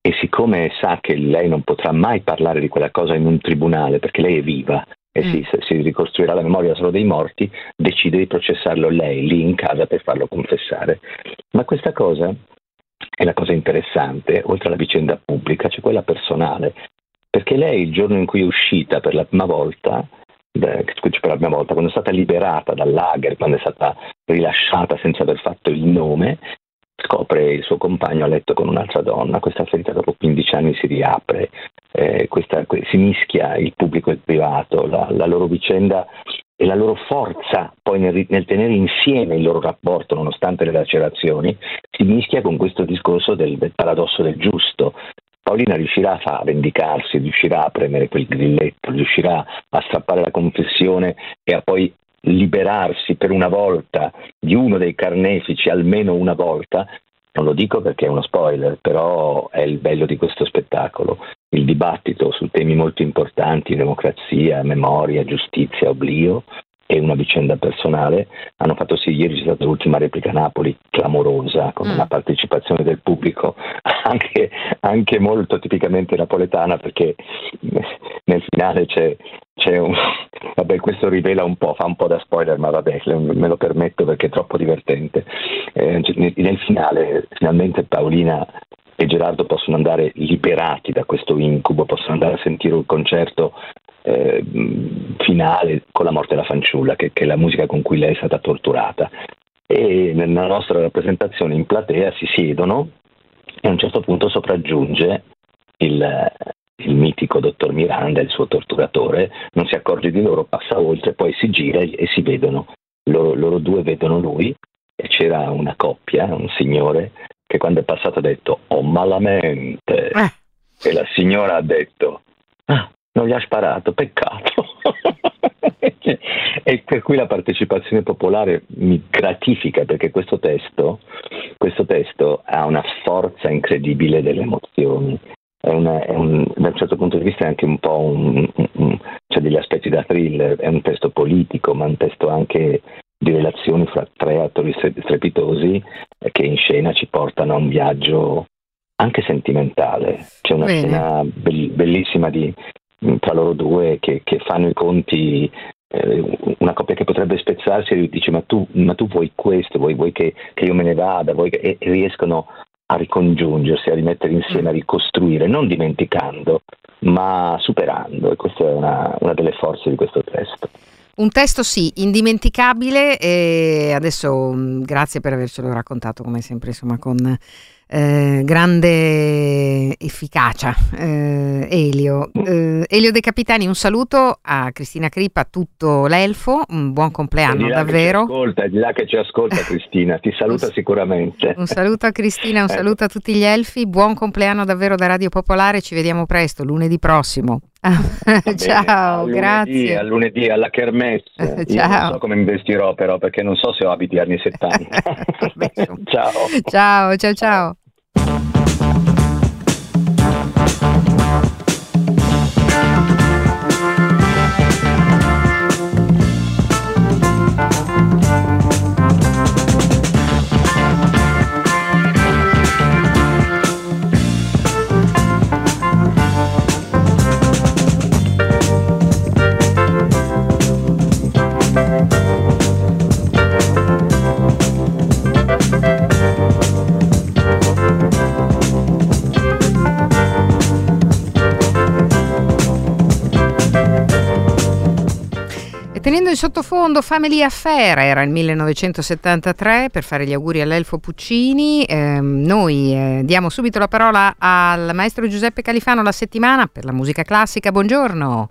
e siccome sa che lei non potrà mai parlare di quella cosa in un tribunale perché lei è viva e mm. si, si, ricostruirà la memoria solo dei morti, decide di processarlo lei lì in casa per farlo confessare. Ma questa cosa è la cosa interessante, oltre alla vicenda pubblica, c'è quella personale perché lei il giorno in cui è uscita per la prima volta, per la prima volta, quando è stata liberata dal lager, quando è stata rilasciata senza aver fatto il nome, scopre il suo compagno a letto con un'altra donna, questa ferita dopo 15 anni si riapre, eh, questa, si mischia il pubblico e il privato, la, la loro vicenda e la loro forza poi nel, nel, tenere insieme il loro rapporto nonostante le lacerazioni si mischia con questo discorso del, del paradosso del giusto, Paolina riuscirà a vendicarsi, riuscirà a premere quel grilletto, riuscirà a strappare la confessione e a poi liberarsi per una volta di uno dei carnefici, almeno una volta, non lo dico perché è uno spoiler, però è il bello di questo spettacolo. Il dibattito su temi molto importanti, democrazia, memoria, giustizia, oblio, e una vicenda personale, hanno fatto sì, ieri c'è stata l'ultima replica a Napoli, clamorosa, con mm. una partecipazione del pubblico anche, anche, molto tipicamente napoletana, perché nel finale c'è, c'è un... Vabbè, questo rivela un po', fa un po' da spoiler, ma vabbè, me lo permetto perché è troppo divertente. Eh, nel finale, finalmente Paolina e Gerardo possono andare liberati da questo incubo, possono andare a sentire un concerto eh, finale con la morte della fanciulla, che, che, è la musica con cui lei è stata torturata. E nella nostra rappresentazione in platea si siedono e a un certo punto sopraggiunge il, il mitico dottor Miranda, il suo torturatore, non si accorge di loro, passa oltre, poi si gira e si vedono, loro, loro due vedono lui e c'era una coppia, un signore, che quando è passato ha detto oh malamente eh. e la signora ha detto ah non gli ha sparato, peccato. e per cui la partecipazione popolare mi gratifica perché questo testo, questo testo ha una forza incredibile delle emozioni. È una, è un, da un certo punto di vista è anche un po' un, un, c'è degli aspetti da thriller, è un testo politico, ma un testo anche di relazioni fra tre attori strepitosi che in scena ci portano a un viaggio anche sentimentale. C'è una Bene. scena bell- bellissima di, tra loro due che, che fanno i conti. eh, una coppia che potrebbe spezzarsi e lui dice ma tu, ma tu vuoi questo, vuoi, vuoi che, che io me ne vada vuoi che-" e, riescono a ricongiungersi, a rimettere insieme, a ricostruire, non dimenticando, ma superando. E questa è una, una delle forze di questo testo. Un testo sì, indimenticabile e adesso mh, grazie per avercelo raccontato come sempre insomma con eh, grande efficacia eh, Elio. Eh, Elio De Capitani un saluto a Cristina Crippa, a tutto l'Elfo, un buon compleanno davvero. ascolta, è di là che ci ascolta Cristina, ti saluta Un- sicuramente. Un saluto a Cristina, un Ecco. saluto a tutti gli elfi, buon compleanno davvero da Radio Popolare, ci vediamo presto, lunedì prossimo. Bene, Ciao, a lunedì, grazie. A lunedì alla kermesse. Io non Ciao. so come investirò però perché non so se ho abiti anni 70. Vabbè, insomma. ciao. Ciao, ciao, ciao. Sottofondo Family Affair, era il 1973, per fare gli auguri all'Elfo Puccini, ehm, noi eh, diamo subito la parola al maestro Giuseppe Califano la settimana per la musica classica. Buongiorno.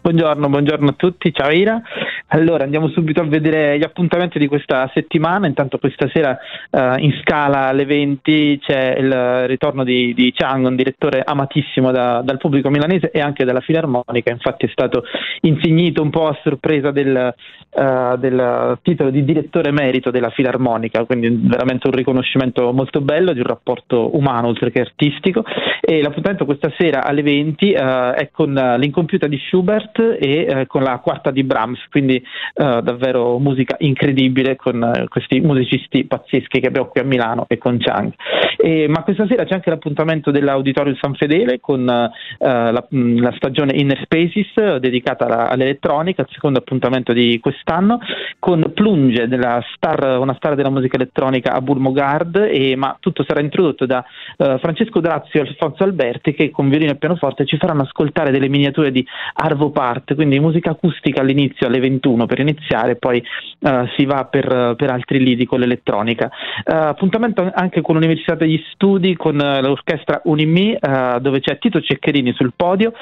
Buongiorno, buongiorno a tutti, ciao Ira. Allora andiamo subito a vedere gli appuntamenti di questa settimana. Intanto questa sera eh, in scala alle 20 c'è il ritorno di, di Chang, un direttore amatissimo da- dal pubblico milanese e anche dalla Filarmonica. Infatti è stato insignito un po' a sorpresa del, eh, del titolo di direttore emerito della Filarmonica, quindi veramente un riconoscimento molto bello di un rapporto umano oltre che artistico. E l'appuntamento questa sera alle 20 eh, è con l'incompiuta di Schubert e eh, con la quarta di Brahms, quindi eh, davvero musica incredibile con eh, questi musicisti pazzeschi che abbiamo qui a Milano e con Chang. E- ma questa sera c'è anche l'appuntamento dell'Auditorio San Fedele con eh, la, mh, la stagione Inner Spaces dedicata alla- all'elettronica, il secondo appuntamento di quest'anno, con Plunge, star, una star della musica elettronica a Burmogard, e, ma tutto sarà introdotto da Francesco Drazio e Alfonso Alberti che con violino e pianoforte ci faranno ascoltare delle miniature di Arvo Part, quindi musica acustica all'inizio alle 21 per iniziare, poi eh, si va per, per altri lidi con l'elettronica. Eh, appuntamento anche con l'Università degli Studi, con eh, l'orchestra Unimi, dove c'è Tito Ceccherini sul podio,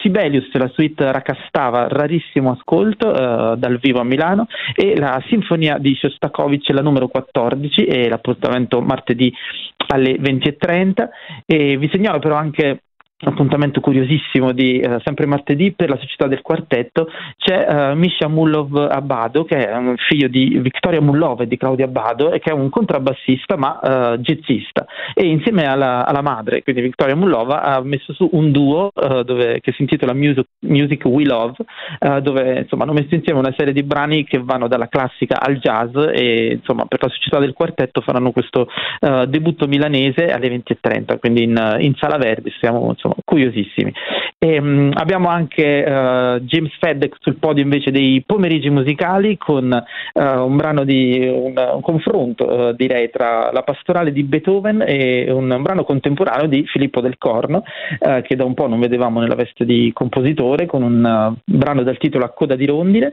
Sibelius, la suite Rakastava, rarissimo ascolto dal vivo a Milano, e la Sinfonia di Shostakovich, la numero 14, e l'appuntamento martedì alle 20.30. E vi segnalo però anche appuntamento curiosissimo di eh, sempre martedì per la società del quartetto c'è eh, Misha Mullov Abbado che è un figlio di Vittoria Mullov e di Claudia Abbado e che è un contrabbassista ma eh, jazzista. E insieme alla, alla madre quindi Vittoria Mullova ha messo su un duo eh, dove- che si intitola Music, Music We Love eh, dove insomma hanno messo insieme una serie di brani che vanno dalla classica al jazz e insomma per la società del quartetto faranno questo eh, debutto milanese alle 20.30 quindi in, in Sala Verdi. Siamo insomma curiosissimi. E, mh, abbiamo anche eh, James Fedek sul podio invece dei pomeriggi musicali con eh, un brano di un, un confronto eh, direi tra la pastorale di Beethoven e un brano contemporaneo di Filippo del Corno che da un po' non vedevamo nella veste di compositore con un brano dal titolo A coda di rondine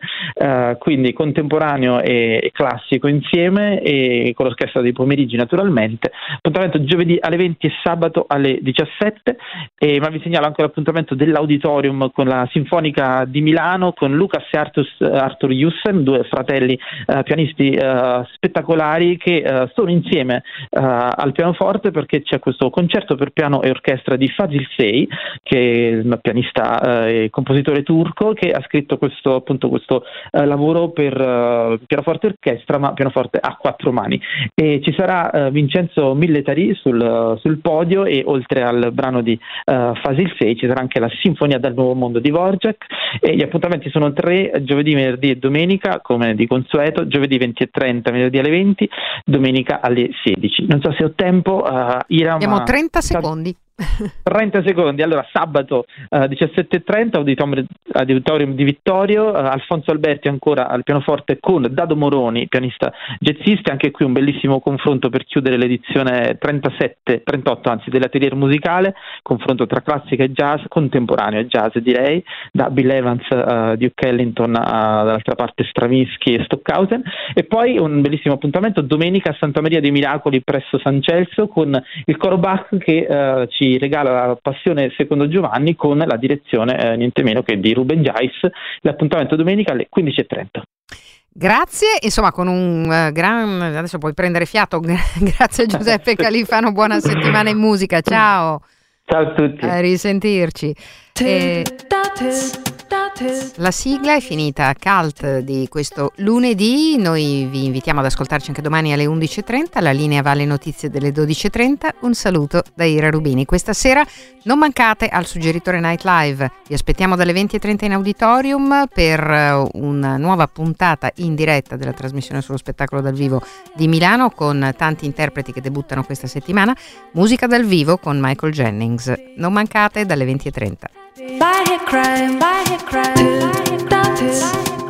quindi contemporaneo e, e classico insieme e con l'orchestra dei pomeriggi naturalmente. Appuntamento giovedì alle 20 e sabato alle 17 e, ma vi segnalo anche l'appuntamento dell'auditorium con la Sinfonica di Milano con Lucas e Artus- Arthur Jussen, due fratelli eh, pianisti eh, spettacolari che eh, sono insieme eh, al pianoforte perché c'è questo concerto per piano e orchestra di Fazil Sey che è un pianista eh, e compositore turco che ha scritto questo, appunto, questo eh, lavoro per eh, pianoforte e orchestra ma pianoforte a quattro mani. E ci sarà eh, Vincenzo Milletari sul, sul podio e oltre al brano di eh, uh, fase il 6 ci sarà anche la Sinfonia del Nuovo Mondo di Vorjak e gli appuntamenti sono tre, giovedì, venerdì e domenica come di consueto, giovedì 20 e 30, venerdì alle 20, domenica alle 16. Non so se ho tempo, uh, Iram... Abbiamo 30 secondi. 30 secondi, allora sabato uh, 17.30 auditorium, di Vittorio, uh, Alfonso Alberti ancora al pianoforte con Dado Moroni, pianista jazzista, anche qui un bellissimo confronto per chiudere l'edizione 37, 38 anzi dell'atelier musicale, confronto tra classica e jazz, contemporaneo e jazz direi, da Bill Evans, uh, Duke Ellington, dall'altra parte Stravinsky e Stockhausen. E poi un bellissimo appuntamento domenica a Santa Maria dei Miracoli presso San Celso con il coro Bach che ci ci regala la passione secondo Giovanni con la direzione eh, niente meno che di Ruben Giais, l'appuntamento domenica alle 15.30. Grazie, insomma con un uh, gran... adesso puoi prendere fiato, grazie Giuseppe Califano, buona settimana in musica, ciao! Ciao a tutti! A risentirci. E... La sigla è finita, cult di questo lunedì, noi vi invitiamo ad ascoltarci anche domani alle 11.30, la linea va alle notizie delle 12.30, un saluto da Ira Rubini. Questa sera non mancate al suggeritore Night Live, vi aspettiamo dalle 20.30 in auditorium per eh, una nuova puntata in diretta della trasmissione sullo spettacolo dal vivo di Milano con tanti interpreti che debuttano questa settimana, musica dal vivo con Michael Jennings. Non mancate dalle 20.30. Bye, crime, bye, crime, bye, crime.